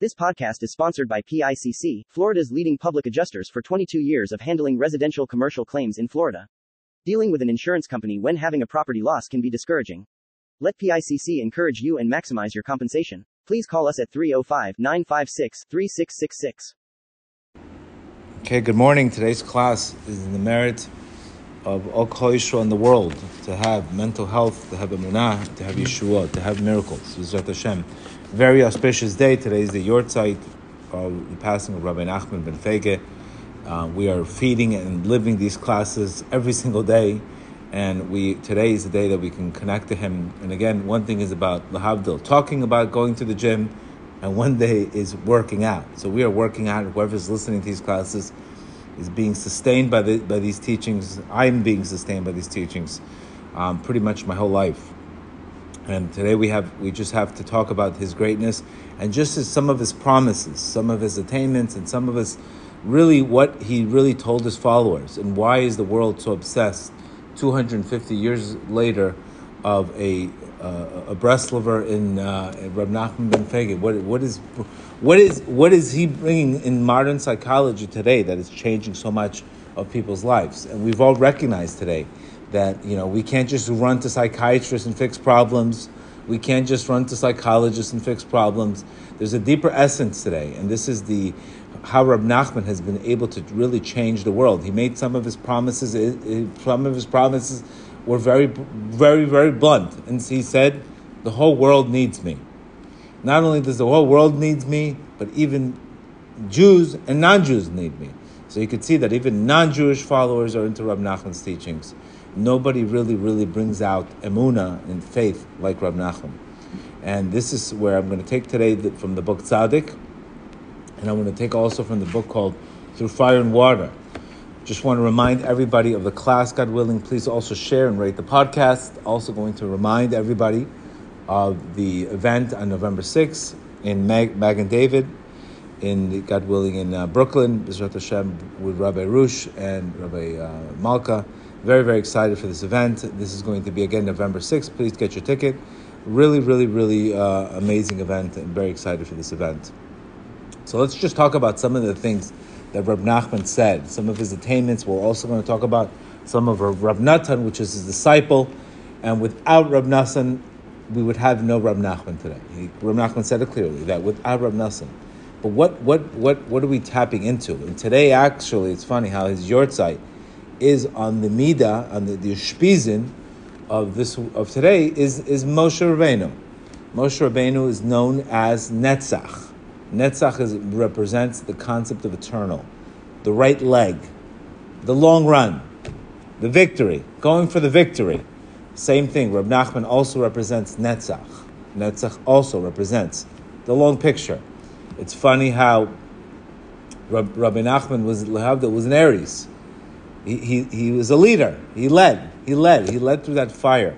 This podcast is sponsored by PICC, Florida's leading public adjusters for 22 years of handling residential commercial claims in Florida. Dealing with an insurance company when having a property loss can be discouraging. Let PICC encourage you and maximize your compensation. Please call us at 305 956 3666. Okay, good morning. Today's class is in the merit of all Kol in the world to have mental health, to have emunah, to have Yeshua, to have miracles. Hashem. Very auspicious day. Today is the Yortzeit of the passing of Rabbi Nachman ben Fege. Uh, we are feeding and living these classes every single day, and we today is the day that we can connect to him. And again, one thing is about lahavdil, talking about going to the gym, and one day is working out. So we are working out. Whoever is listening to these classes is being sustained by the, by these teachings. I'm being sustained by these teachings, um, pretty much my whole life. And today we have we just have to talk about his greatness and just some of his promises, some of his attainments, and some of his really what he really told his followers, and why is the world so obsessed 250 years later of a uh, a Breslover in uh, Rab Nachman ben Fege. What what is what is what is he bringing in modern psychology today that is changing so much of people's lives? And we've all recognized today that you know we can't just run to psychiatrists and fix problems. We can't just run to psychologists and fix problems. There's a deeper essence today, and this is the how Rab Nachman has been able to really change the world. He made some of his promises. Eh, eh, some of his promises were very, very, very blunt, and he said, "The whole world needs me. Not only does the whole world needs me, but even Jews and non-Jews need me." So you could see that even non-Jewish followers are into Rab Nachman's teachings nobody really, really brings out emuna and faith like Rab Nachman. And this is where I'm going to take today from the book Tzaddik, and I'm going to take also from the book called Through Fire and Water. Just want to remind everybody of the class, God willing. Please also share and rate the podcast. Also, going to remind everybody of the event on November 6th in Mag, Magen David, in God willing, in uh, Brooklyn, Bezrat Hashem, with Rabbi Rush and Rabbi uh, Malka. Very, very excited for this event. This is going to be again November 6th. Please get your ticket. Really, really, really uh, amazing event and very excited for this event. So let's just talk about some of the things that Rab Nachman said, some of his attainments. We're also going to talk about some of Rab Natan, which is his disciple. And without Rab Natan, we would have no Rab Nachman today. He, Rab Nachman said it clearly that without Rab Natan. But what, what, what, what are we tapping into? And today, actually, it's funny how his Yortzeit is on the Mida, on the, the Shpizin of this of today is, is Moshe Rabbeinu. Moshe Rabbeinu is known as Netzach. Netzach is, represents the concept of eternal, the right leg, the long run, the victory, going for the victory. Same thing, Rab Nachman also represents Netzach. Netzach also represents the long picture. It's funny how Rab, Rabbi Nachman was, was an Aries he, he, was a leader. He led. He led. He led through that fire.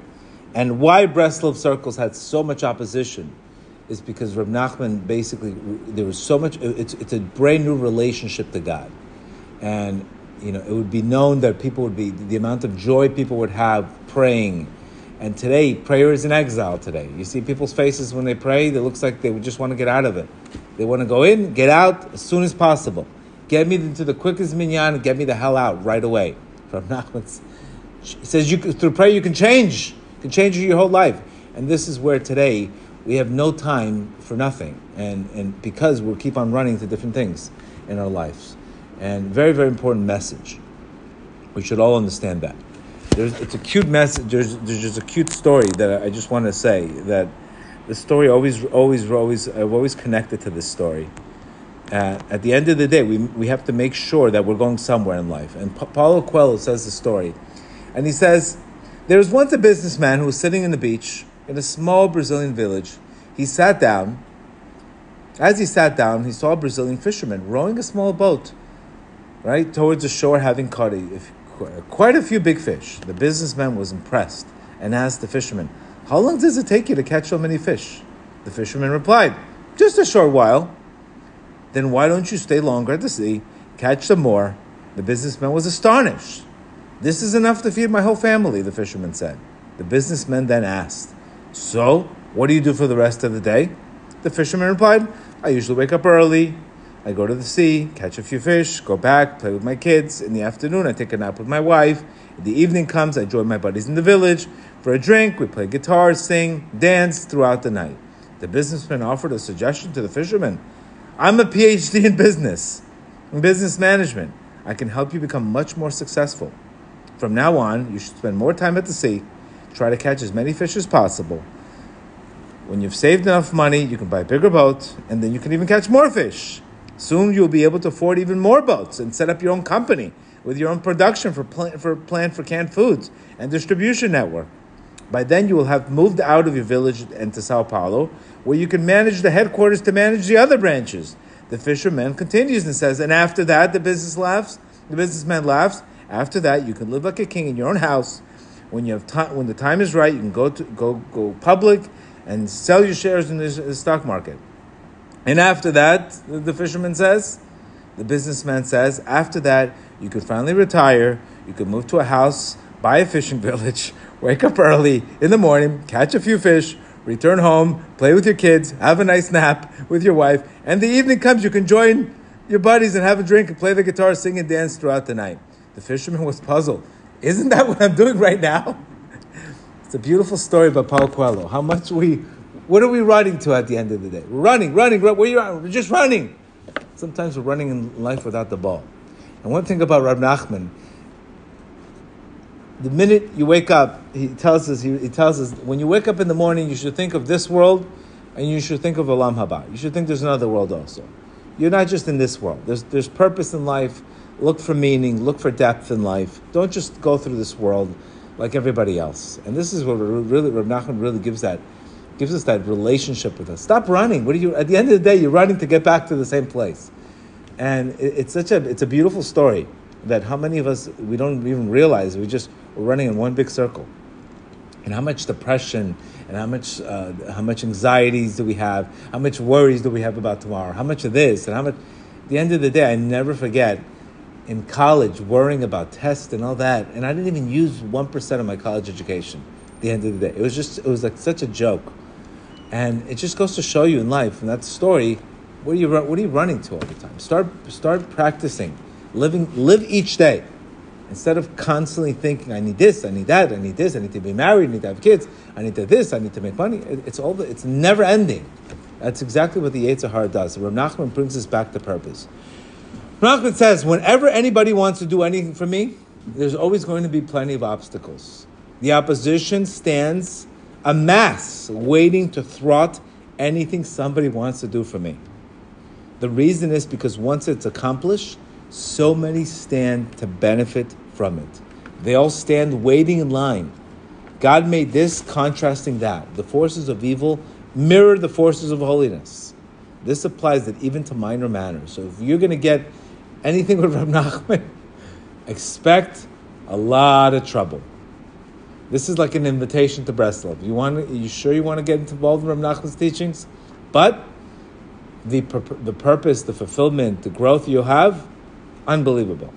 And why Breslov circles had so much opposition is because Rab Nachman basically there was so much. It's it's a brand new relationship to God, and you know it would be known that people would be the amount of joy people would have praying. And today, prayer is in exile. Today, you see people's faces when they pray. It looks like they just want to get out of it. They want to go in, get out as soon as possible. Get me into the quickest minyan and get me the hell out right away. From Nachman's, he says you through prayer you can change, you can change your whole life. And this is where today we have no time for nothing, and and because we keep on running to different things in our lives, and very very important message. We should all understand that. There's, it's a cute message. There's, there's just a cute story that I just want to say that the story always always always I've always connected to this story uh, at the end of the day, we, we have to make sure that we're going somewhere in life. And pa- Paulo Coelho says the story. And he says, There was once a businessman who was sitting in the beach in a small Brazilian village. He sat down. As he sat down, he saw a Brazilian fisherman rowing a small boat, right, towards the shore, having caught a, quite a few big fish. The businessman was impressed and asked the fisherman, How long does it take you to catch so many fish? The fisherman replied, Just a short while then why don't you stay longer at the sea, catch some more? The businessman was astonished. This is enough to feed my whole family, the fisherman said. The businessman then asked, So, what do you do for the rest of the day? The fisherman replied, I usually wake up early. I go to the sea, catch a few fish, go back, play with my kids. In the afternoon, I take a nap with my wife. The evening comes, I join my buddies in the village for a drink. We play guitar, sing, dance throughout the night. The businessman offered a suggestion to the fisherman. I'm a PhD in business, in business management. I can help you become much more successful. From now on, you should spend more time at the sea, try to catch as many fish as possible. When you've saved enough money, you can buy a bigger boat, and then you can even catch more fish. Soon you'll be able to afford even more boats and set up your own company with your own production for plan for plant for canned foods and distribution network. By then you will have moved out of your village and to Sao Paulo, where you can manage the headquarters to manage the other branches. The fisherman continues and says, and after that the business laughs, the businessman laughs. After that you can live like a king in your own house. When you have time, when the time is right, you can go to go go public and sell your shares in the, the stock market. And after that, the fisherman says, the businessman says, after that, you could finally retire, you could move to a house, buy a fishing village, wake up early in the morning, catch a few fish, return home, play with your kids, have a nice nap with your wife, and the evening comes, you can join your buddies and have a drink and play the guitar, sing and dance throughout the night. The fisherman was puzzled. Isn't that what I'm doing right now? It's a beautiful story about Paulo Coelho. How much we what are we running to at the end of the day? We're running, running, run, where you at? We're just running. Sometimes we're running in life without the ball. And one thing about Rab Nachman, the minute you wake up, he tells us, he, he, tells us, when you wake up in the morning, you should think of this world and you should think of Olam Haba. You should think there's another world also. You're not just in this world. There's, there's purpose in life. Look for meaning. Look for depth in life. Don't just go through this world like everybody else. And this is what really Rab Nachman really gives that gives us that relationship with us. Stop running. What are you? At the end of the day, you're running to get back to the same place, and it, it's such a it's a beautiful story that how many of us we don't even realize we just we're running in one big circle, and how much depression and how much uh, how much anxieties do we have? How much worries do we have about tomorrow? How much of this and how much? At the end of the day, I never forget in college worrying about tests and all that, and I didn't even use one percent of my college education. At the end of the day, it was just it was like such a joke. And it just goes to show you in life, and that story, what are you what are you running to all the time? Start start practicing, living live each day, instead of constantly thinking, I need this, I need that, I need this, I need to be married, I need to have kids, I need to this, I need to make money. It's all the, it's never ending. That's exactly what the Yetzer Hara does. Rav Nachman brings us back to purpose. Nachman says, whenever anybody wants to do anything for me, there's always going to be plenty of obstacles. The opposition stands a mass waiting to thwart anything somebody wants to do for me. The reason is because once it's accomplished, so many stand to benefit from it. They all stand waiting in line. God made this contrasting that. The forces of evil mirror the forces of holiness. This applies that even to minor matters. So if you're going to get anything with Rab Nachman, expect a lot of trouble. This is like an invitation to Breslov. You want? Are you sure you want to get involved in Rav Nachman's teachings? But the the purpose, the fulfillment, the growth you have, unbelievable.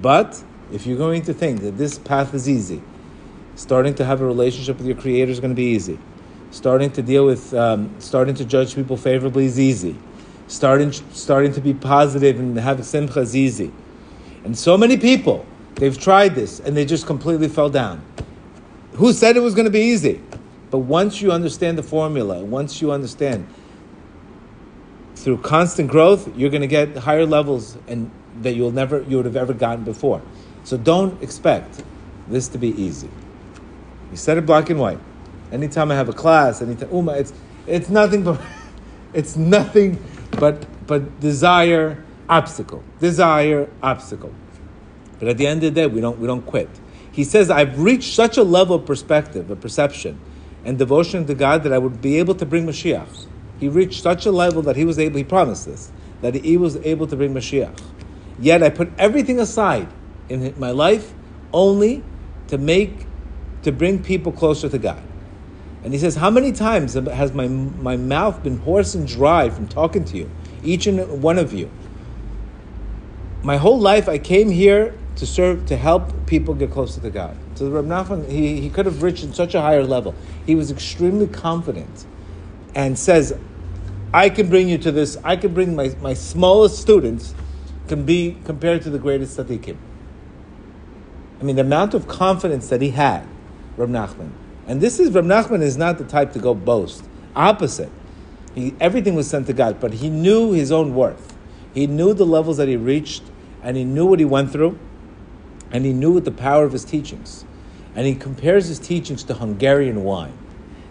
But if you're going to think that this path is easy, starting to have a relationship with your Creator is going to be easy. Starting to deal with, um, starting to judge people favorably is easy. Starting, starting to be positive and have simcha is easy. And so many people, they've tried this and they just completely fell down. Who said it was going to be easy? But once you understand the formula, once you understand through constant growth, you're going to get higher levels and that you'll never you would have ever gotten before. So don't expect this to be easy. You said it black and white. Anytime I have a class, anytime Uma, it's it's nothing but it's nothing but but desire, obstacle, desire, obstacle. But at the end of the day, we don't we don't quit he says, I've reached such a level of perspective, of perception, and devotion to God that I would be able to bring Mashiach. He reached such a level that he was able, he promised this, that he was able to bring Mashiach. Yet I put everything aside in my life only to make, to bring people closer to God. And he says, How many times has my, my mouth been hoarse and dry from talking to you, each and one of you? My whole life I came here to serve, to help people get closer to God. So the Rab Nachman, he, he could have reached such a higher level. He was extremely confident and says, I can bring you to this. I can bring my, my smallest students can be compared to the greatest tzaddikim. I mean, the amount of confidence that he had, Rab Nachman. And this is, Rab Nachman is not the type to go boast. Opposite. He, everything was sent to God, but he knew his own worth. He knew the levels that he reached, and he knew what he went through, and he knew the power of his teachings. And he compares his teachings to Hungarian wine.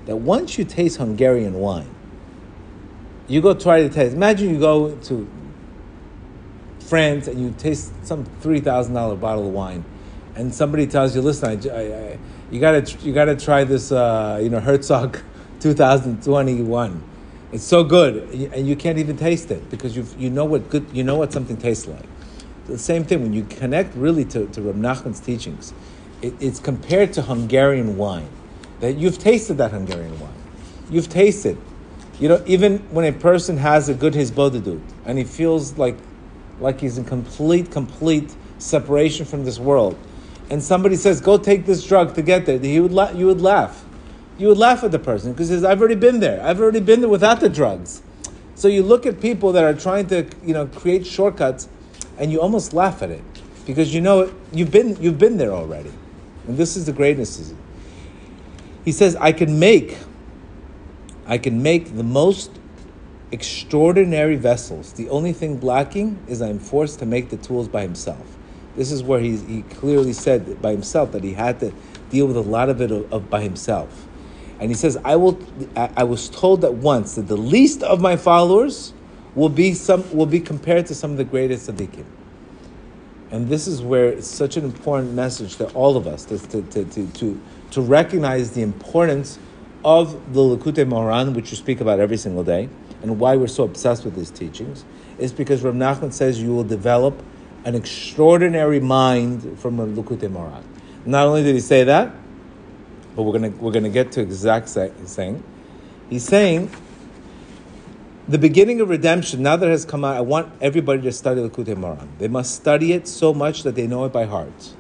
That once you taste Hungarian wine, you go try to taste. Imagine you go to France and you taste some three thousand dollar bottle of wine, and somebody tells you, "Listen, I, I, I, you gotta you gotta try this, uh, you know, Herzog 2021. It's so good, and you can't even taste it because you you know what good you know what something tastes like. The same thing when you connect really to to Reb Nachman's teachings, it, it's compared to Hungarian wine. That you've tasted that Hungarian wine, you've tasted. You know, even when a person has a good hisbodedut and he feels like like he's in complete, complete separation from this world, and somebody says, "Go take this drug to get there," he would la- you would laugh. You would laugh at the person because he says, "I've already been there. I've already been there without the drugs." So you look at people that are trying to, you know, create shortcuts, and you almost laugh at it because you know you've been you've been there already, and this is the greatness. He says, "I can make." I can make the most extraordinary vessels. The only thing lacking is I'm forced to make the tools by himself. This is where he, he clearly said by himself that he had to deal with a lot of it of, of by himself. And he says, I will. I, was told that once that the least of my followers will be some will be compared to some of the greatest tzaddikim. And this is where it's such an important message to all of us to, to, to, to, to, recognize the importance of the Likutei Moharan, which you speak about every single day, and why we're so obsessed with these teachings, is because Rav Nachman says you will develop an extraordinary mind from Rav Likutei Moharan. Not only did he say that, but we're gonna we're gonna get to exact saying. He's saying the beginning of redemption. Now that has come out, I want everybody to study Likutei Moharan. They must study it so much that they know it by heart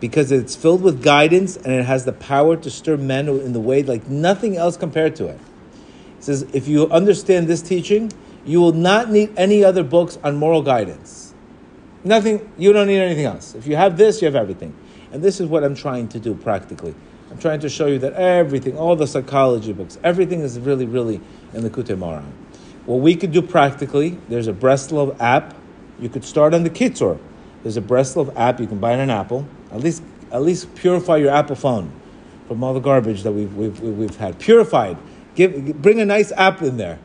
because it's filled with guidance and it has the power to stir men in the way like nothing else compared to it. It says, if you understand this teaching, you will not need any other books on moral guidance. Nothing, you don't need anything else. If you have this, you have everything. And this is what I'm trying to do practically. I'm trying to show you that everything, all the psychology books, everything is really, really in the Kutei Moharan. What we could do practically, there's a Breslov app. You could start on the Kitzur. There's a Breslov app you can buy on an Apple. At least, at least purify your Apple phone from all the garbage that we've, we've, we've had. Purified. Give, bring a nice app in there.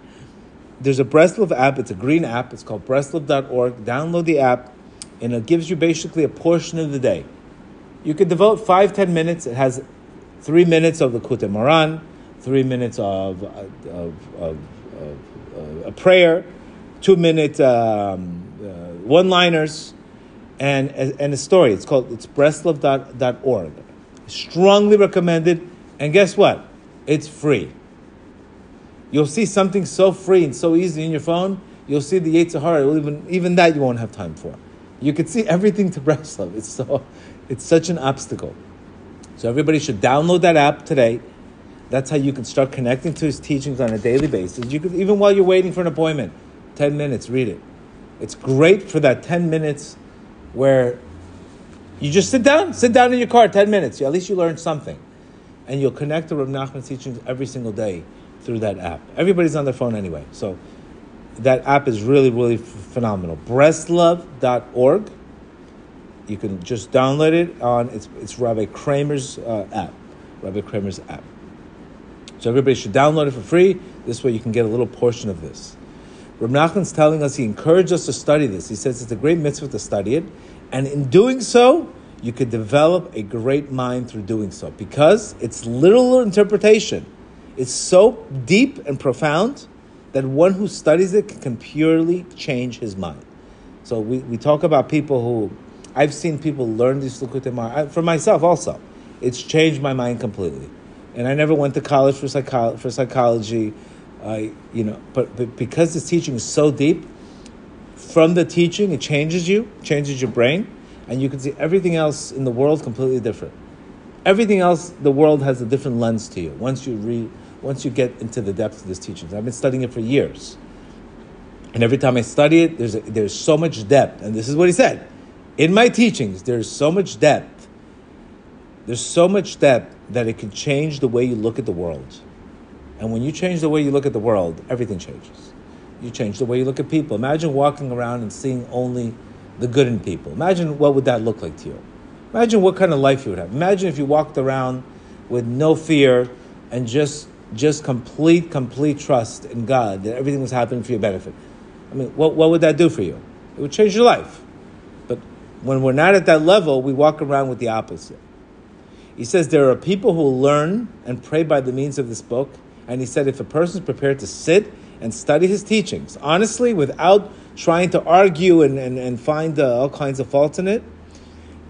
There's a Breslov app. It's a green app. It's called Breslov.org. Download the app, and it gives you basically a portion of the day. You could devote five, ten minutes. It has three minutes of the Kute Moran, three minutes of, of, of, of uh, a prayer, two minute um, uh, one liners, and, and a story. It's called it's breslov.org. Strongly recommended. And guess what? It's free. You'll see something so free and so easy in your phone. You'll see the Yetzer Hara. Even even that you won't have time for. You could see everything to Breslov. It's so it's such an obstacle. So everybody should download that app today. That's how you can start connecting to his teachings on a daily basis. You could even while you're waiting for an appointment, ten minutes, read it. It's great for that ten minutes where you just sit down, sit down in your car 10 minutes. At least you learn something. And you'll connect to Rav Nachman's teachings every single day through that app. Everybody's on their phone anyway. So that app is really, really phenomenal. Breslov.org. You can just download it on, it's, it's Rabbi Kramer's uh, app. Rabbi Kramer's app. So everybody should download it for free. This way you can get a little portion of this. Rav Nachman's telling us he encouraged us to study this. He says it's a great mitzvah to study it, and in doing so, you could develop a great mind through doing so because its literal interpretation is so deep and profound that one who studies it can purely change his mind. So we, we talk about people who I've seen people learn this Likutei Moharan for myself also. It's changed my mind completely, and I never went to college for psycho- for psychology. Uh, you know, but, but because this teaching is so deep, from the teaching, it changes you, changes your brain, and you can see everything else in the world completely different. Everything else, the world has a different lens to you. Once you read, once you get into the depth of this teaching. I've been studying it for years. And every time I study it, there's, a, there's so much depth. And this is what he said. In my teachings, there's so much depth. There's so much depth that it can change the way you look at the world. And when you change the way you look at the world, everything changes. You change the way you look at people. Imagine walking around and seeing only the good in people. Imagine what would that look like to you. Imagine what kind of life you would have. Imagine if you walked around with no fear and just just complete, complete trust in God that everything was happening for your benefit. I mean, what, what would that do for you? It would change your life. But when we're not at that level, we walk around with the opposite. He says there are people who learn and pray by the means of this book. And he said if a person is prepared to sit and study his teachings, honestly, without trying to argue and, and, and find uh, all kinds of faults in it,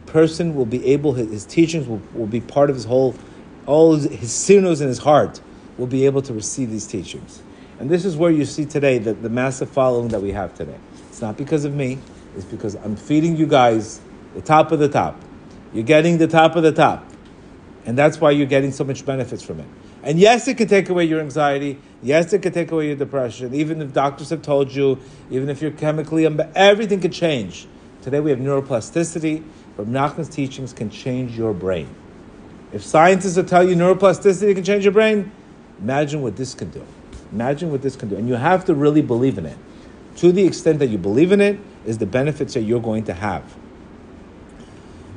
person will be able, his, his teachings will, will be part of his whole, all his, sinos in his heart will be able to receive these teachings. And this is where you see today the, the massive following that we have today. It's not because of me, it's because I'm feeding you guys the top of the top. You're getting the top of the top. And that's why you're getting so much benefits from it. And yes, it can take away your anxiety. Yes, it can take away your depression. Even if doctors have told you, even if you're chemically, everything could change. Today we have neuroplasticity. But Nachman's teachings can change your brain. If scientists will tell you neuroplasticity can change your brain, imagine what this can do. Imagine what this can do. And you have to really believe in it. To the extent that you believe in it, is the benefits that you're going to have.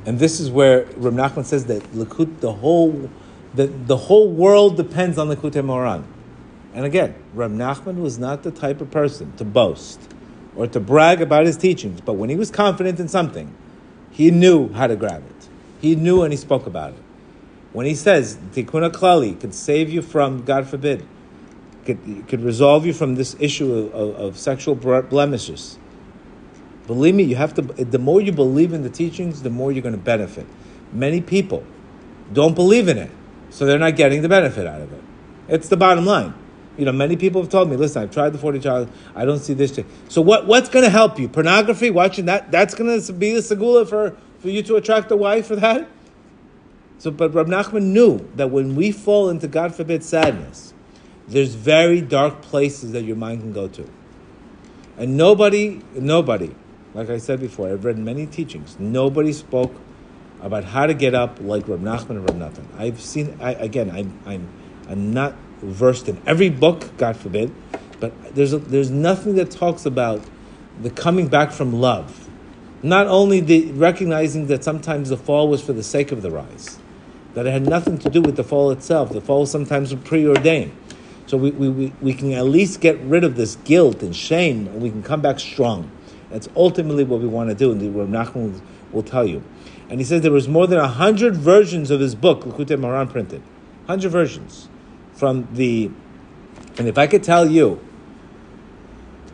And this is where Ram Nachman says that Likkut, the whole, the, the whole world depends on Likutei Moharan. And again, Ram Nachman was not the type of person to boast or to brag about his teachings, but when he was confident in something, he knew how to grab it. He knew and he spoke about it. When he says Tikkun Klali could save you from, God forbid, could, could resolve you from this issue of, of, sexual blemishes, Believe me, you have to. The more you believe in the teachings, the more you're going to benefit. Many people don't believe in it, so they're not getting the benefit out of it. It's the bottom line. You know, many people have told me, "Listen, I've tried the forty child. I don't see this." Thing. So, what what's going to help you? Pornography, watching that. That's going to be the segula for for you to attract a wife for that. So, but Rab Nachman knew that when we fall into, God forbid, sadness, there's very dark places that your mind can go to, and nobody, nobody like I said before, I've read many teachings. Nobody spoke about how to get up like Rab Nachman and Rab Natan. I've seen, I, again, I'm, I'm, I'm not versed in every book, God forbid, but there's, a, there's nothing that talks about the coming back from love. Not only the recognizing that sometimes the fall was for the sake of the rise, that it had nothing to do with the fall itself. The fall sometimes preordained. So we, we, we we can at least get rid of this guilt and shame, and we can come back strong. That's ultimately what we want to do, and the Rav Nachman will tell you. And he says there was more than a hundred versions of his book, Likutei Moharan, printed. Hundred versions from the. And if I could tell you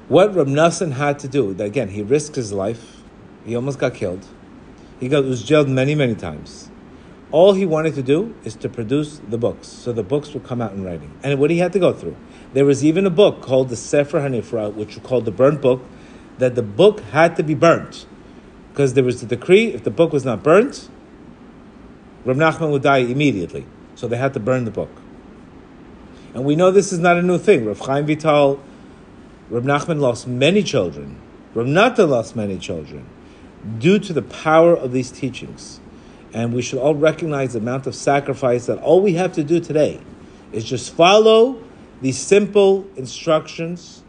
what Rav Nassan had to do, that again he risked his life, he almost got killed, he got was jailed many many times. All he wanted to do is to produce the books, so the books would come out in writing. And what he had to go through, there was even a book called the Sefer HaNisraf, which was called the burnt book, that the book had to be burnt. Because there was a decree, if the book was not burnt, Rav Nachman would die immediately. So they had to burn the book. And we know this is not a new thing. Rav Chaim Vital, Rav Nachman lost many children. Rav Nata lost many children due to the power of these teachings. And we should all recognize the amount of sacrifice that all we have to do today is just follow these simple instructions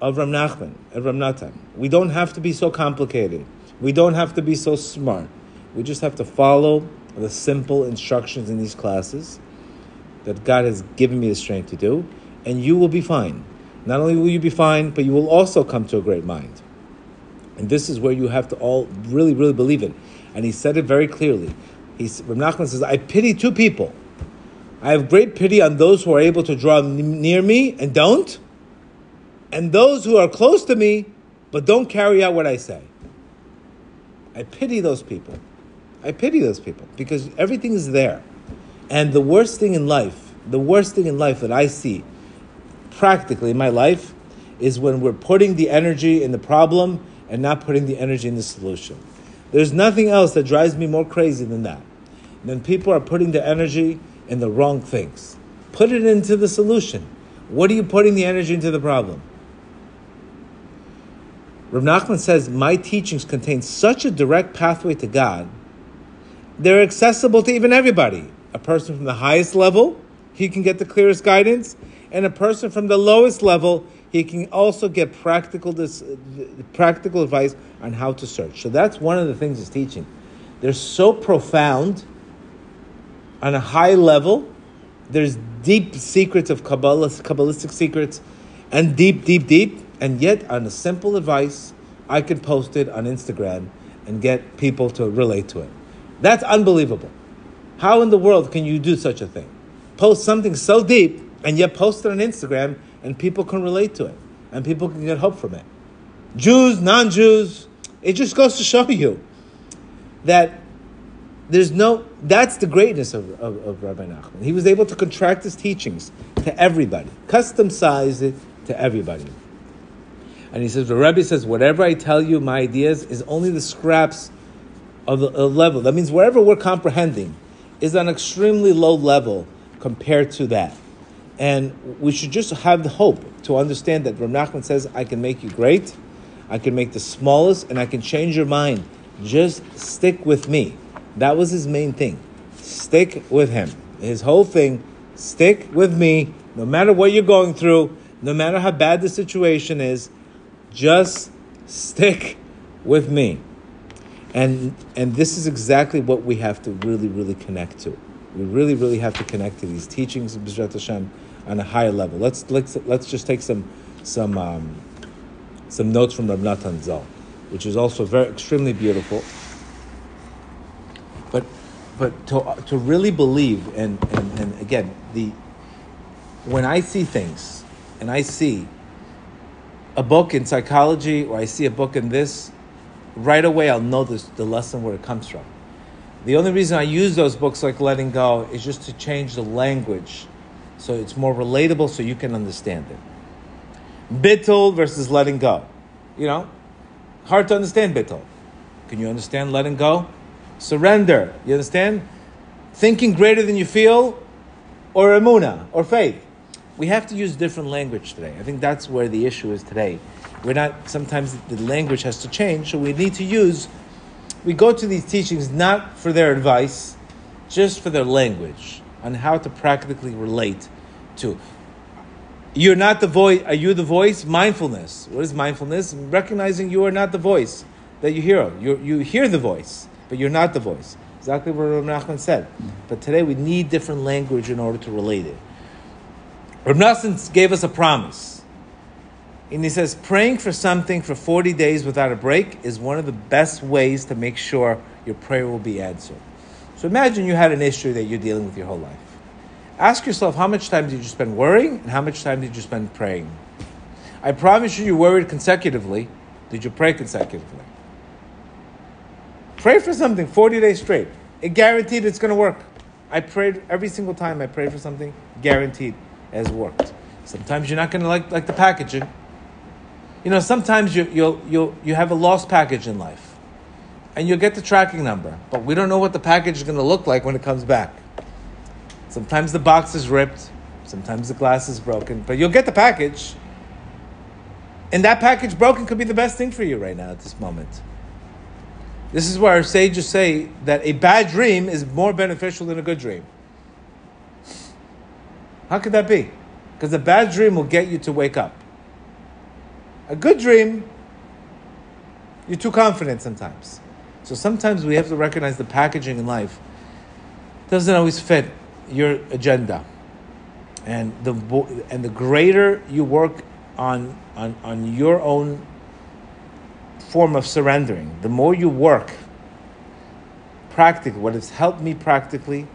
of Ram Nachman and Ram Natan. We don't have to be so complicated. We don't have to be so smart. We just have to follow the simple instructions in these classes that God has given me the strength to do, and you will be fine. Not only will you be fine, but you will also come to a great mind. And this is where you have to all really, really believe it. And he said it very clearly. He's, Ram Nachman says, I pity two people. I have great pity on those who are able to draw near me and don't, and those who are close to me but don't carry out what I say. I pity those people. I pity those people because everything is there. And the worst thing in life, the worst thing in life that I see practically in my life is when we're putting the energy in the problem and not putting the energy in the solution. There's nothing else that drives me more crazy than that. Then people are putting the energy in the wrong things Put it into the solution. What are you putting the energy into the problem? Rav Nachman says, My teachings contain such a direct pathway to God, they're accessible to even everybody. A person from the highest level, he can get the clearest guidance, and a person from the lowest level, he can also get practical, dis- practical advice on how to search. So that's one of the things he's teaching. They're so profound on a high level. There's deep secrets of Kabbalah, Kabbalistic secrets, and deep, deep, deep. And yet, on a simple advice, I can post it on Instagram and get people to relate to it. That's unbelievable. How in the world can you do such a thing? Post something so deep and yet post it on Instagram and people can relate to it and people can get hope from it. Jews, non Jews, it just goes to show you that there's no, that's the greatness of, of, of, Rabbi Nachman. He was able to contract his teachings to everybody, custom size it to everybody. And he says, the Rebbe says, whatever I tell you, my ideas, is only the scraps of the level. That means wherever we're comprehending is an extremely low level compared to that. And we should just have the hope to understand that Rav Nachman says, I can make you great, I can make the smallest, and I can change your mind. Just stick with me. That was his main thing. Stick with him. His whole thing, stick with me, no matter what you're going through, no matter how bad the situation is, just stick with me. And and this is exactly what we have to really, really connect to. We really, really have to connect to these teachings of B'ezrat Hashem on a higher level. Let's let's let's just take some some um, some notes from Rab Natan Zal, which is also very extremely beautiful. But but to to really believe and, and, and again the when I see things and I see a book in psychology or I see a book in this, right away I'll know this, the lesson where it comes from. The only reason I use those books like Letting Go is just to change the language so it's more relatable so you can understand it. Bittul versus letting go. You know, hard to understand bittul. Can you understand letting go? Surrender. You understand? Thinking greater than you feel, or emuna, or faith we have to use different language today. I think that's where the issue is today. We're not, sometimes the language has to change, so we need to use, we go to these teachings not for their advice, just for their language on how to practically relate to. You're not the voice, are you the voice? Mindfulness. What is mindfulness? Recognizing you are not the voice that you hear. You, you hear the voice, but you're not the voice. Exactly what Rav Nachman said. But today we need different language in order to relate it. Reb Nassim gave us a promise. And he says, praying for something for 40 days without a break is one of the best ways to make sure your prayer will be answered. So imagine you had an issue that you're dealing with your whole life. Ask yourself, how much time did you spend worrying and how much time did you spend praying? I promise you, you worried consecutively. Did you pray consecutively? Pray for something 40 days straight. It guaranteed it's going to work. I prayed every single time I prayed for something, guaranteed has worked. Sometimes you're not going to like, like the packaging. You know, sometimes you, you'll, you'll, you have a lost package in life and you'll get the tracking number, but we don't know what the package is going to look like when it comes back. Sometimes the box is ripped, sometimes the glass is broken, but you'll get the package. And that package broken could be the best thing for you right now at this moment. This is where our sages say that a bad dream is more beneficial than a good dream. How could that be? Because a bad dream will get you to wake up. A good dream, you're too confident sometimes. So sometimes we have to recognize the packaging in life doesn't always fit your agenda. And the, and the greater you work on, on, on your own form of surrendering, the more you work practically, what has helped me practically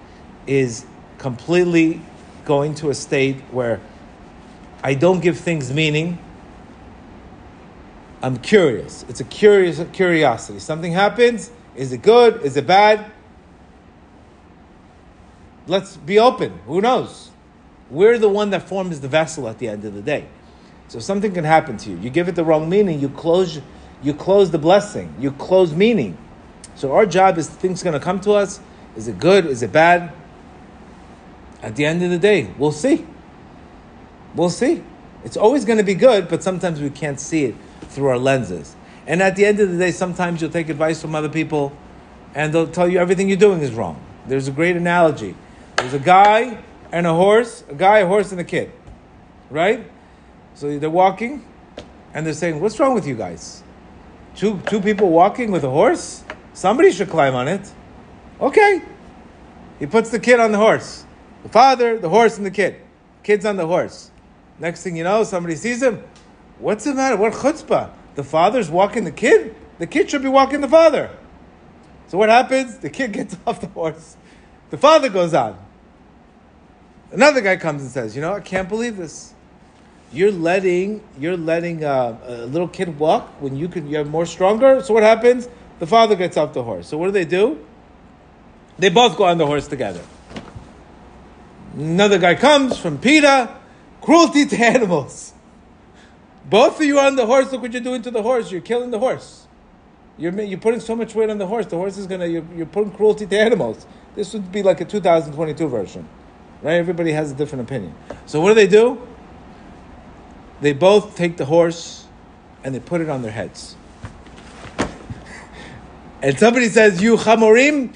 is completely going to a state where I don't give things meaning. I'm curious. It's a curious curiosity. Something happens. Is it good? Is it bad? Let's be open. Who knows? We're the one that forms the vessel at the end of the day. So something can happen to you. You give it the wrong meaning. You close. You close the blessing. You close meaning. So our job is things going to come to us. Is it good? Is it bad? At the end of the day, we'll see. We'll see. It's always going to be good, but sometimes we can't see it through our lenses. And at the end of the day, sometimes you'll take advice from other people and they'll tell you everything you're doing is wrong. There's a great analogy. There's a guy and a horse, a guy, a horse, and a kid. Right? So they're walking and they're saying, What's wrong with you guys? Two, two people walking with a horse? Somebody should climb on it. Okay. He puts the kid on the horse. The father, the horse, and the kid. Kid's on the horse. Next thing you know, somebody sees him. What's the matter? What chutzpah? The father's walking the kid? The kid should be walking the father. So what happens? The kid gets off the horse. The father goes on. Another guy comes and says, "You know, I can't believe this. You're letting you're letting a, a little kid walk when you could you're more stronger. So what happens? The father gets off the horse. So what do they do? They both go on the horse together. Another guy comes from PETA, cruelty to animals. Both of you on the horse. Look what you're doing to the horse. You're killing the horse. You're, you're putting so much weight on the horse. The horse is gonna. You're, you're putting cruelty to animals. This would be like a 2022 version, right? Everybody has a different opinion. So what do they do? They both take the horse and they put it on their heads. And somebody says, "You chamorim,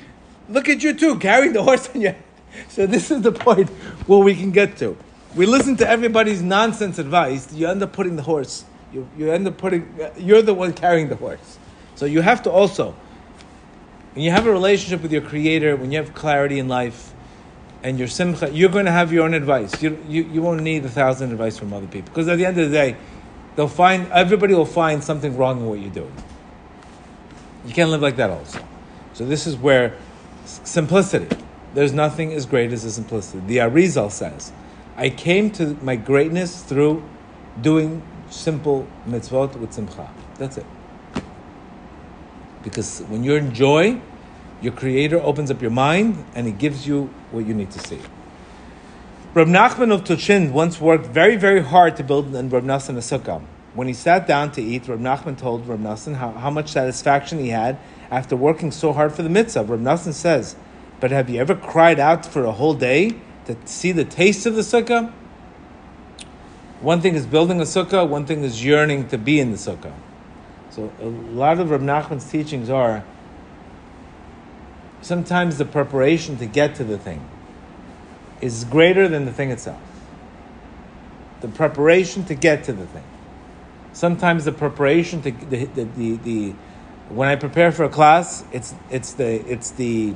look at you too, carrying the horse on your." Head. So this is the point where we can get to. We listen to everybody's nonsense advice. You end up putting the horse. You, you end up putting. You're the one carrying the horse. So you have to also, when you have a relationship with your Creator, when you have clarity in life, and your simcha, you're going to have your own advice. You, you, you won't need a thousand advice from other people because at the end of the day, they'll find everybody will find something wrong in what you're doing. You can't live like that also. So this is where simplicity. There's nothing as great as the simplicity. The Arizal says, "I came to my greatness through doing simple mitzvot with simcha." That's it. Because when you're in joy, your Creator opens up your mind and He gives you what you need to see. Rab Nachman of Tulchin once worked very, very hard to build in Rab Nassan a sukkah. When he sat down to eat, Rab Nachman told Rab Nassan how, how much satisfaction he had after working so hard for the mitzvah. Rab Nassan says, But have you ever cried out for a whole day to see the taste of the sukkah? One thing is building a sukkah, one thing is yearning to be in the sukkah. So a lot of Rab Nachman's teachings are sometimes the preparation to get to the thing is greater than the thing itself. The preparation to get to the thing. Sometimes the preparation to the the, the, the when I prepare for a class, it's it's the it's the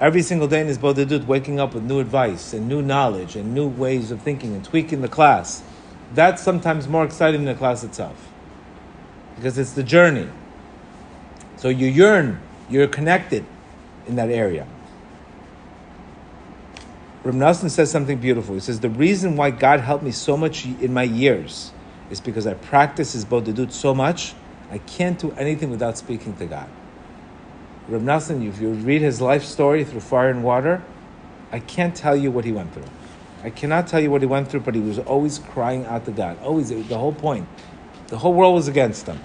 every single day in hisbodedut waking up with new advice and new knowledge and new ways of thinking and tweaking the class. That's sometimes more exciting than the class itself because it's the journey. So you yearn, you're connected in that area. Rav Nassim says something beautiful. He says, The reason why God helped me so much in my years is because I practice hisbodedut so much, I can't do anything without speaking to God. Rav Nassim, if you read his life story through fire and water, I can't tell you what he went through. I cannot tell you what he went through, but he was always crying out to God. Always, the whole point. The whole world was against him.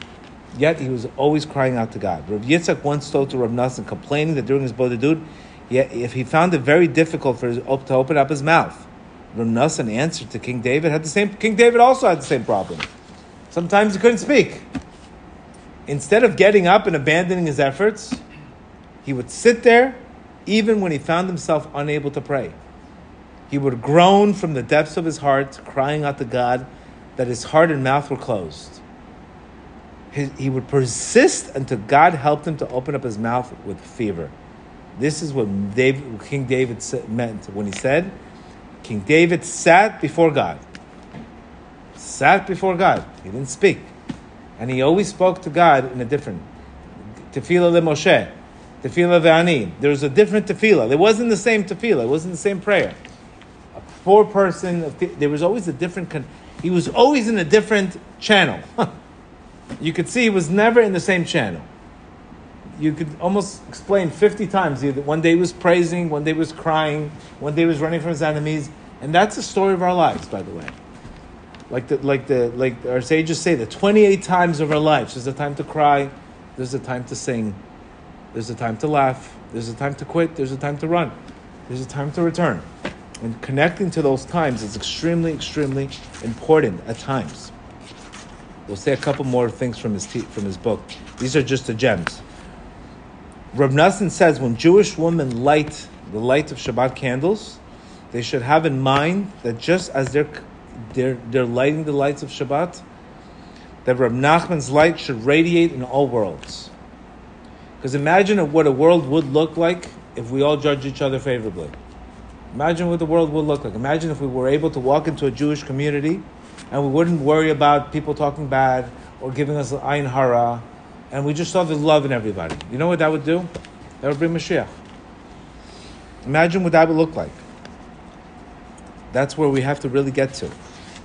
Yet he was always crying out to God. Rav Yitzchak once told to Rav Nassim, complaining that during his bodedut, if he found it very difficult for his, to open up his mouth. Rav Nassim answered to King David had the same. King David also had the same problem. Sometimes he couldn't speak. Instead of getting up and abandoning his efforts, he would sit there, even when he found himself unable to pray. He would groan from the depths of his heart, crying out to God that his heart and mouth were closed. He, would persist until God helped him to open up his mouth with fever. This is what David, King David meant when he said, King David sat before God. Sat before God. He didn't speak. And he always spoke to God in a different tefillah le Moshe, tefillah ve'ani. There was a different tefillah. It wasn't the same tefillah. It wasn't the same prayer. A poor person, there was always a different, he was always in a different channel. you could see he was never in the same channel. You could almost explain 50 times one day he was praising, one day he was crying, one day he was running from his enemies. And that's the story of our lives, by the way. Like the like the like our sages say, the 28 times of our lives. There's a time to cry, there's a time to sing, there's a time to laugh, there's a time to quit, there's a time to run, there's a time to return. And connecting to those times is extremely, extremely important at times. We'll say a couple more things from his, from his book. These are just the gems. Rab Nassan says when Jewish women light the light of Shabbat candles, they should have in mind that just as they're, they're, they're lighting the lights of Shabbat, that Rab Nachman's light should radiate in all worlds. Because imagine what a world would look like if we all judged each other favorably. Imagine what the world would look like. Imagine if we were able to walk into a Jewish community and we wouldn't worry about people talking bad or giving us ayin hara, and we just saw the love in everybody. You know what that would do? That would bring Mashiach. Imagine what that would look like. That's where we have to really get to.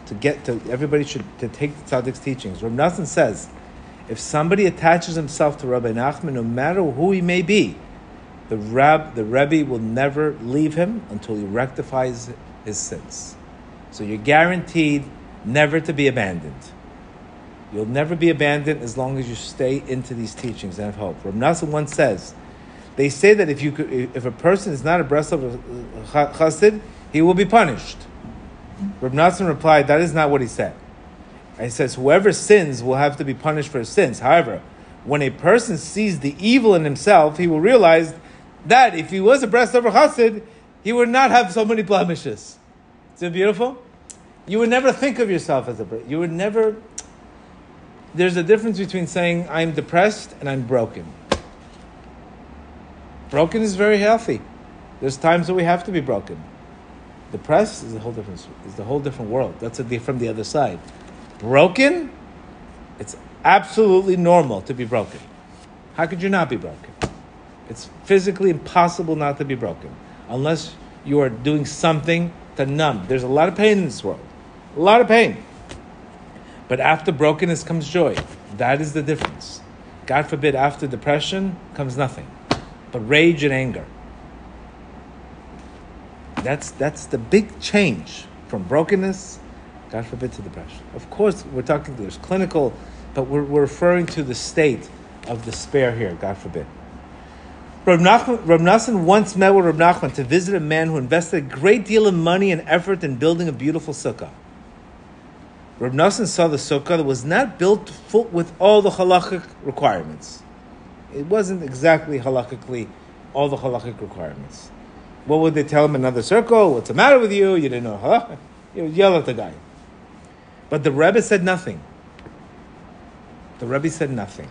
To get to, everybody should to take the tzaddik's teachings. Rav Nassan says, if somebody attaches himself to Rabbi Nachman, no matter who he may be, the Rab, the Rebbe will never leave him until he rectifies his sins. So you're guaranteed never to be abandoned. You'll never be abandoned as long as you stay into these teachings and have hope. Rav Nassan once says, they say that if you could, if a person is not a Breslov chassid, he will be punished. Rav Nassan replied, that is not what he said. He says, whoever sins will have to be punished for his sins. However, when a person sees the evil in himself, he will realize that if he was a Breslov chassid, he would not have so many blemishes. Isn't it beautiful? You would never think of yourself as a you would never there's a difference between saying I'm depressed and I'm broken. Broken is very healthy. There's times that we have to be broken. Depressed is a whole different is the whole different world. That's a, from the other side. Broken, it's absolutely normal to be broken. How could you not be broken? It's physically impossible not to be broken unless you are doing something to numb. There's a lot of pain in this world. A lot of pain. But after brokenness comes joy. That is the difference. God forbid, after depression comes nothing but rage and anger. That's, that's the big change from brokenness, God forbid, to depression. Of course, we're talking, there's clinical, but we're, we're referring to the state of despair here, God forbid. Rab, Nachman, once met with Rab Nachman to visit a man who invested a great deal of money and effort in building a beautiful sukkah. Rab Nassan saw the sukkah that was not built full with all the halachic requirements. It wasn't exactly halakhically all the halachic requirements. What would they tell him another circle? What's the matter with you? You didn't know halakha. You would yell at the guy. But the Rebbe said nothing. The Rebbe said nothing.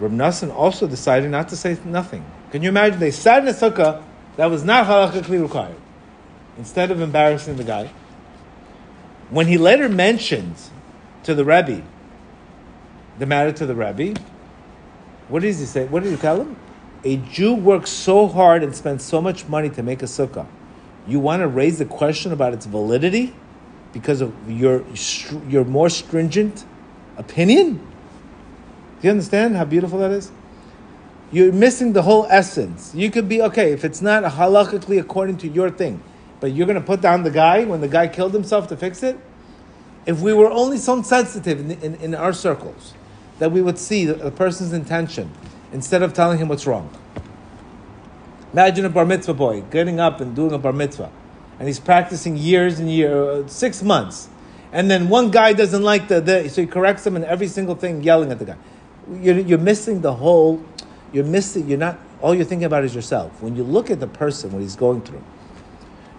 Rab Nassan also decided not to say nothing. Can you imagine? They sat in a sukkah that was not halakhically required. Instead of embarrassing the guy, when he later mentioned to the Rebbe the matter to the Rebbe, what does he say? What did he tell him? A Jew works so hard and spends so much money to make a sukkah. You want to raise the question about its validity because of your your more stringent opinion? Do you understand how beautiful that is? You're missing the whole essence. You could be okay if it's not halakhically according to your thing. But you're going to put down the guy when the guy killed himself to fix it? If we were only so sensitive in, in, in our circles that we would see the, the, person's intention instead of telling him what's wrong. Imagine a bar mitzvah boy getting up and doing a bar mitzvah, and he's practicing years and years, uh, six months, and then one guy doesn't like the, the so he corrects him in every single thing, yelling at the guy. You're, you're missing the whole. You're missing. You're not. All you're thinking about is yourself. When you look at the person, what he's going through,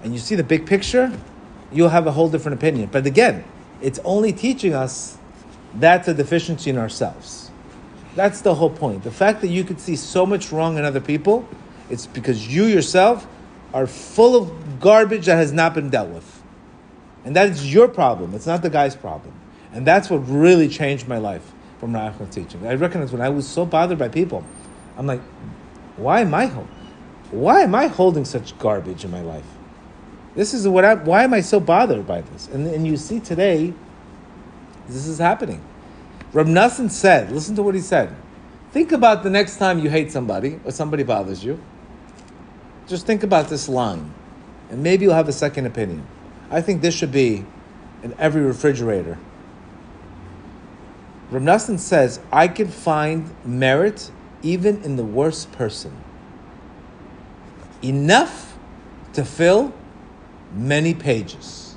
and you see the big picture, you'll have a whole different opinion. But again, it's only teaching us that's a deficiency in ourselves. That's the whole point. The fact that you could see so much wrong in other people, it's because you yourself are full of garbage that has not been dealt with. And that is your problem. It's not the guy's problem. And that's what really changed my life from Rahman's teaching. I recognize when I was so bothered by people, I'm like, why am I why am I holding such garbage in my life? This is what I, why am I so bothered by this? And, and you see today, this is happening. Rab said, listen to what he said. Think about the next time you hate somebody or somebody bothers you. Just think about this line, and maybe you'll have a second opinion. I think this should be in every refrigerator. Rab Nassan says, I can find merit even in the worst person. Enough to fill many pages.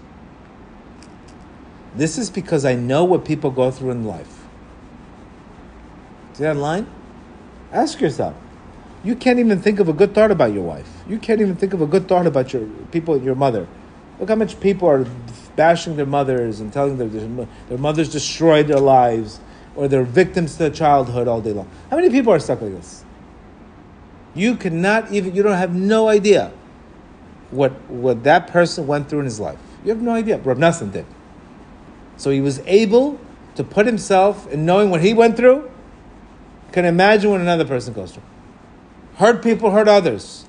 This is because I know what people go through in life. See that line? Ask yourself. You can't even think of a good thought about your wife. You can't even think of a good thought about your people, your mother. Look how much people are bashing their mothers and telling them their mothers destroyed their lives or they're victims to childhood all day long. How many people are stuck like this? You cannot even, you don't have no idea what, what that person went through in his life. You have no idea. Rab Nassan did. So he was able to put himself in knowing what he went through, can imagine what another person goes through. Hurt people hurt others.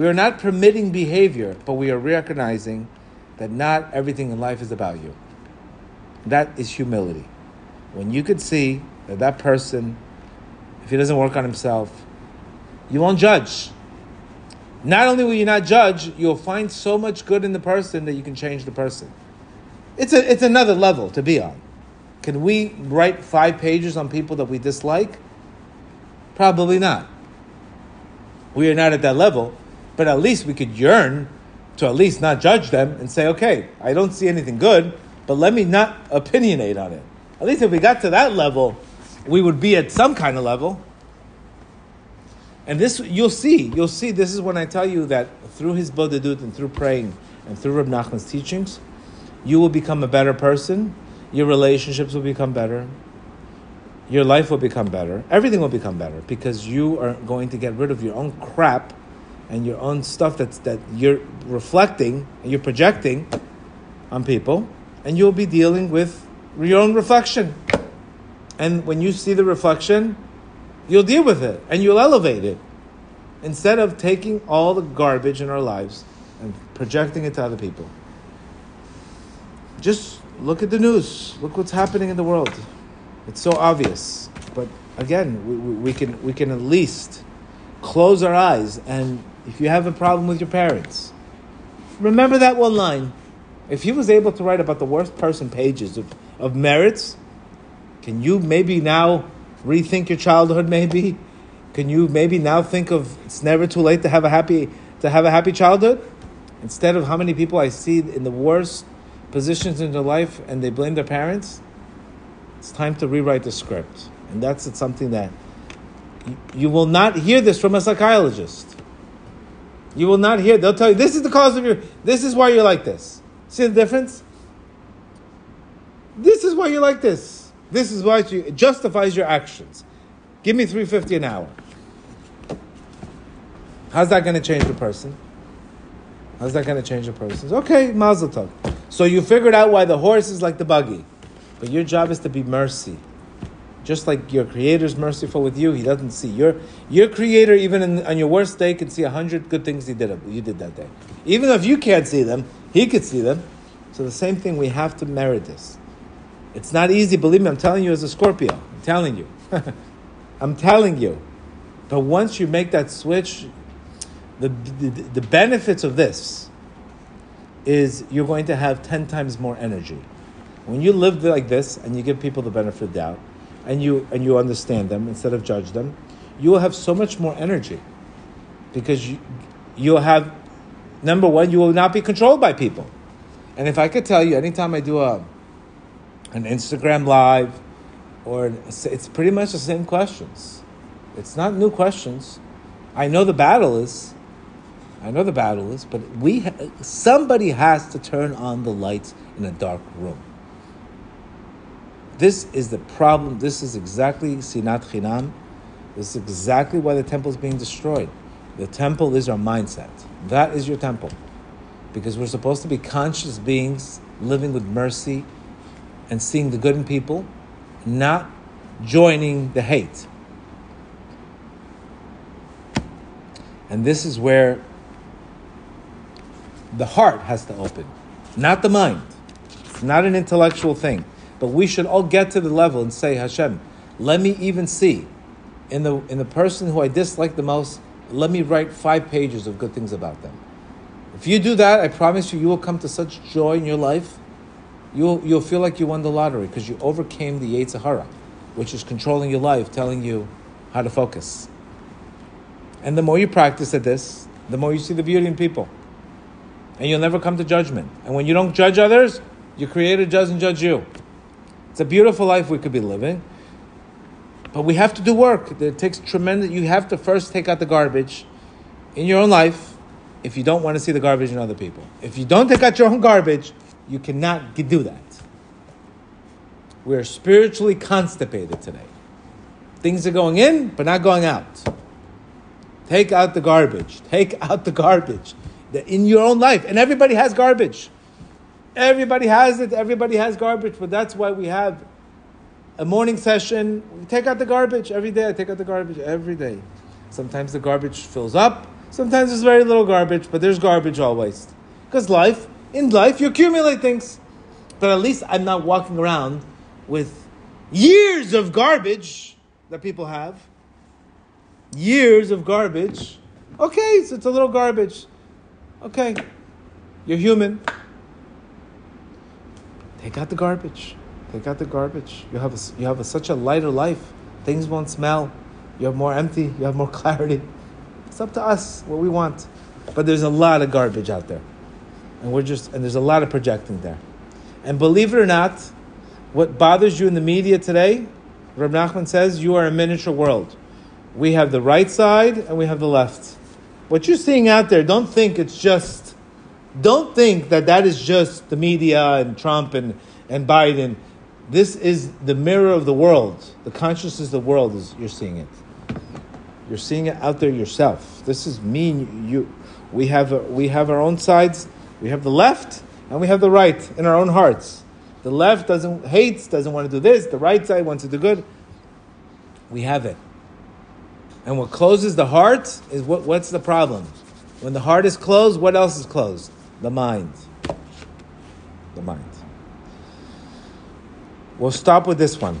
We are not permitting behavior, but we are recognizing that not everything in life is about you. That is humility. When you could see that that person, if he doesn't work on himself, you won't judge. Not only will you not judge, you'll find so much good in the person that you can change the person. It's, a, it's another level to be on. Can we write five pages on people that we dislike? Probably not. We are not at that level, but at least we could yearn to at least not judge them and say, okay, I don't see anything good, but let me not opinionate on it. At least if we got to that level, we would be at some kind of level. And this, you'll see, you'll see, this is when I tell you that through hisbodedut and through praying and through Reb Nachman's teachings, you will become a better person, your relationships will become better, your life will become better, everything will become better because you are going to get rid of your own crap and your own stuff that's, that you're reflecting and you're projecting on people, and you'll be dealing with your own reflection. And when you see the reflection, you'll deal with it and you'll elevate it. Instead of taking all the garbage in our lives and projecting it to other people. Just look at the news. Look what's happening in the world. It's so obvious. But again, we, we, can, we can at least close our eyes and if you have a problem with your parents, remember that one line. If he was able to write about the worst person pages of, of merits, can you maybe now rethink your childhood maybe? Can you maybe now think of it's never too late to have a happy to have a happy childhood? Instead of how many people I see in the worst positions in their life and they blame their parents, it's time to rewrite the script. And that's something that you, you will not hear this from a psychologist. You will not hear. They'll tell you this is the cause of your. This is why you're like this. See the difference? This is why you're like this. This is why you, it justifies your actions. Give me three fifty an hour. How's that going to change the person? How's that going to change the person? Okay, Mazel tov. So you figured out why the horse is like the buggy, but your job is to be mercy. Just like your creator is merciful with you, he doesn't see your your creator even in, on your worst day can see a hundred good things he did you did that day. Even if you can't see them, he could see them. So the same thing, we have to merit this. It's not easy, believe me. I'm telling you as a Scorpio. I'm telling you. I'm telling you. But once you make that switch, the, the, the benefits of this is you're going to have 10 times more energy. When you live like this and you give people the benefit of the doubt, and you and you understand them instead of judge them, you will have so much more energy because you you'll have number one, you will not be controlled by people. And if I could tell you, anytime I do a an Instagram live, or it's pretty much the same questions. It's not new questions. I know the battle is. I know the battle is, but we somebody has to turn on the lights in a dark room. This is the problem. This is exactly Sinat Chinam. This is exactly why the temple is being destroyed. The temple is our mindset. That is your temple. Because we're supposed to be conscious beings living with mercy and seeing the good in people, not joining the hate. And this is where the heart has to open, not the mind. It's not an intellectual thing. But we should all get to the level and say, Hashem, let me even see in the in the person who I dislike the most, let me write five pages of good things about them. If you do that, I promise you, you will come to such joy in your life. You'll you'll feel like you won the lottery because you overcame the Yetzer Hara, which is controlling your life, telling you how to focus. And the more you practice at this, the more you see the beauty in people. and you'll never come to judgment. And when you don't judge others, your Creator doesn't judge you. It's a beautiful life we could be living. But we have to do work. It takes tremendous. You have to first take out the garbage in your own life if you don't want to see the garbage in other people. If you don't take out your own garbage, you cannot do that. We're spiritually constipated today. Things are going in, but not going out. Take out the garbage. Take out the garbage in your own life. And everybody has garbage. Everybody has it. Everybody has garbage. But that's why we have a morning session. We take out the garbage every day. I take out the garbage every day. Sometimes the garbage fills up. Sometimes there's very little garbage, but there's garbage always. Because life, in life, you accumulate things. But at least I'm not walking around with years of garbage that people have. Years of garbage. Okay, so it's a little garbage. Okay, you're human. Take out the garbage. Take out the garbage. You have a, you have a, such a lighter life. Things won't smell. You have more empty. You have more clarity. It's up to us what we want. But there's a lot of garbage out there, and we're just and there's a lot of projecting there. And believe it or not, what bothers you in the media today, Reb Nachman says, you are a miniature world. We have the right side and we have the left. What you're seeing out there, don't think it's just, don't think that that is just the media and Trump and, and Biden. This is the mirror of the world. The consciousness of the world is you're seeing it. You're seeing it out there yourself. This is me. and You, we have we have our own sides. We have the left and we have the right in our own hearts. The left doesn't hates, doesn't want to do this. The right side wants to do good. We have it. And what closes the heart is what, what's the problem? When the heart is closed, what else is closed? The mind. The mind. We'll stop with this one.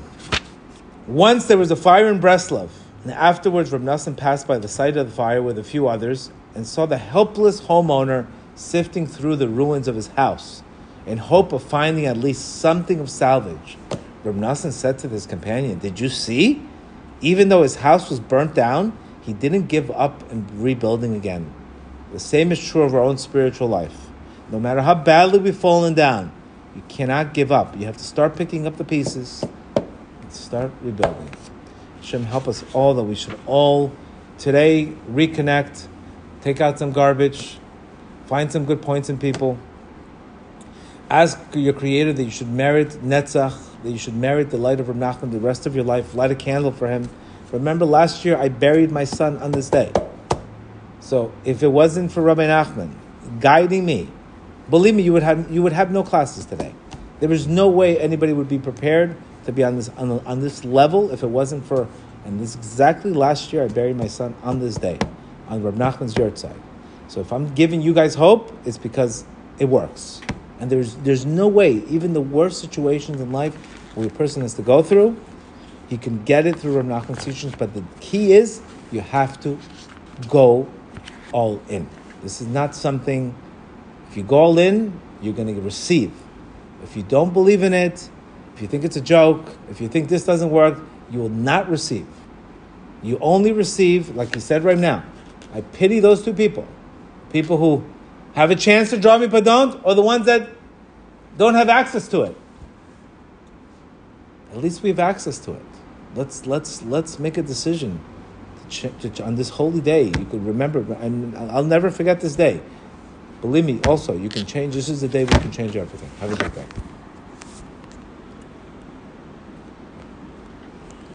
Once there was a fire in Breslov, and afterwards Reb Nassan passed by the site of the fire with a few others and saw the helpless homeowner sifting through the ruins of his house in hope of finding at least something of salvage. Reb Nassan said to his companion, Did you see? Even though his house was burnt down, he didn't give up in rebuilding again. The same is true of our own spiritual life. No matter how badly we've fallen down, you cannot give up. You have to start picking up the pieces and start rebuilding. Hashem, help us all that we should all today reconnect, take out some garbage, find some good points in people. Ask your Creator that you should merit Netzach, that you should merit the light of Rav Nachman the rest of your life. Light a candle for him. Remember, last year I buried my son on this day. So if it wasn't for Rabbi Nachman guiding me, believe me, you would have you would have no classes today. There is no way anybody would be prepared to be on this on, on this level if it wasn't for. And this exactly last year I buried my son on this day, on Rab Nachman's side. So if I'm giving you guys hope, it's because it works. And there's there's no way, even the worst situations in life where a person has to go through, he can get it through Rab Nachman's teachings. But the key is you have to go all in. This is not something. If you go all in, you're going to receive. If you don't believe in it, if you think it's a joke, if you think this doesn't work, you will not receive. You only receive, like he said right now. I pity those two people. People who have a chance to draw me but don't, or the ones that don't have access to it. At least we have access to it. Let's let's let's make a decision to ch- to, on this holy day. You could remember, and I'll never forget this day. Believe me. Also, you can change. This is the day we can change everything. Have a good day.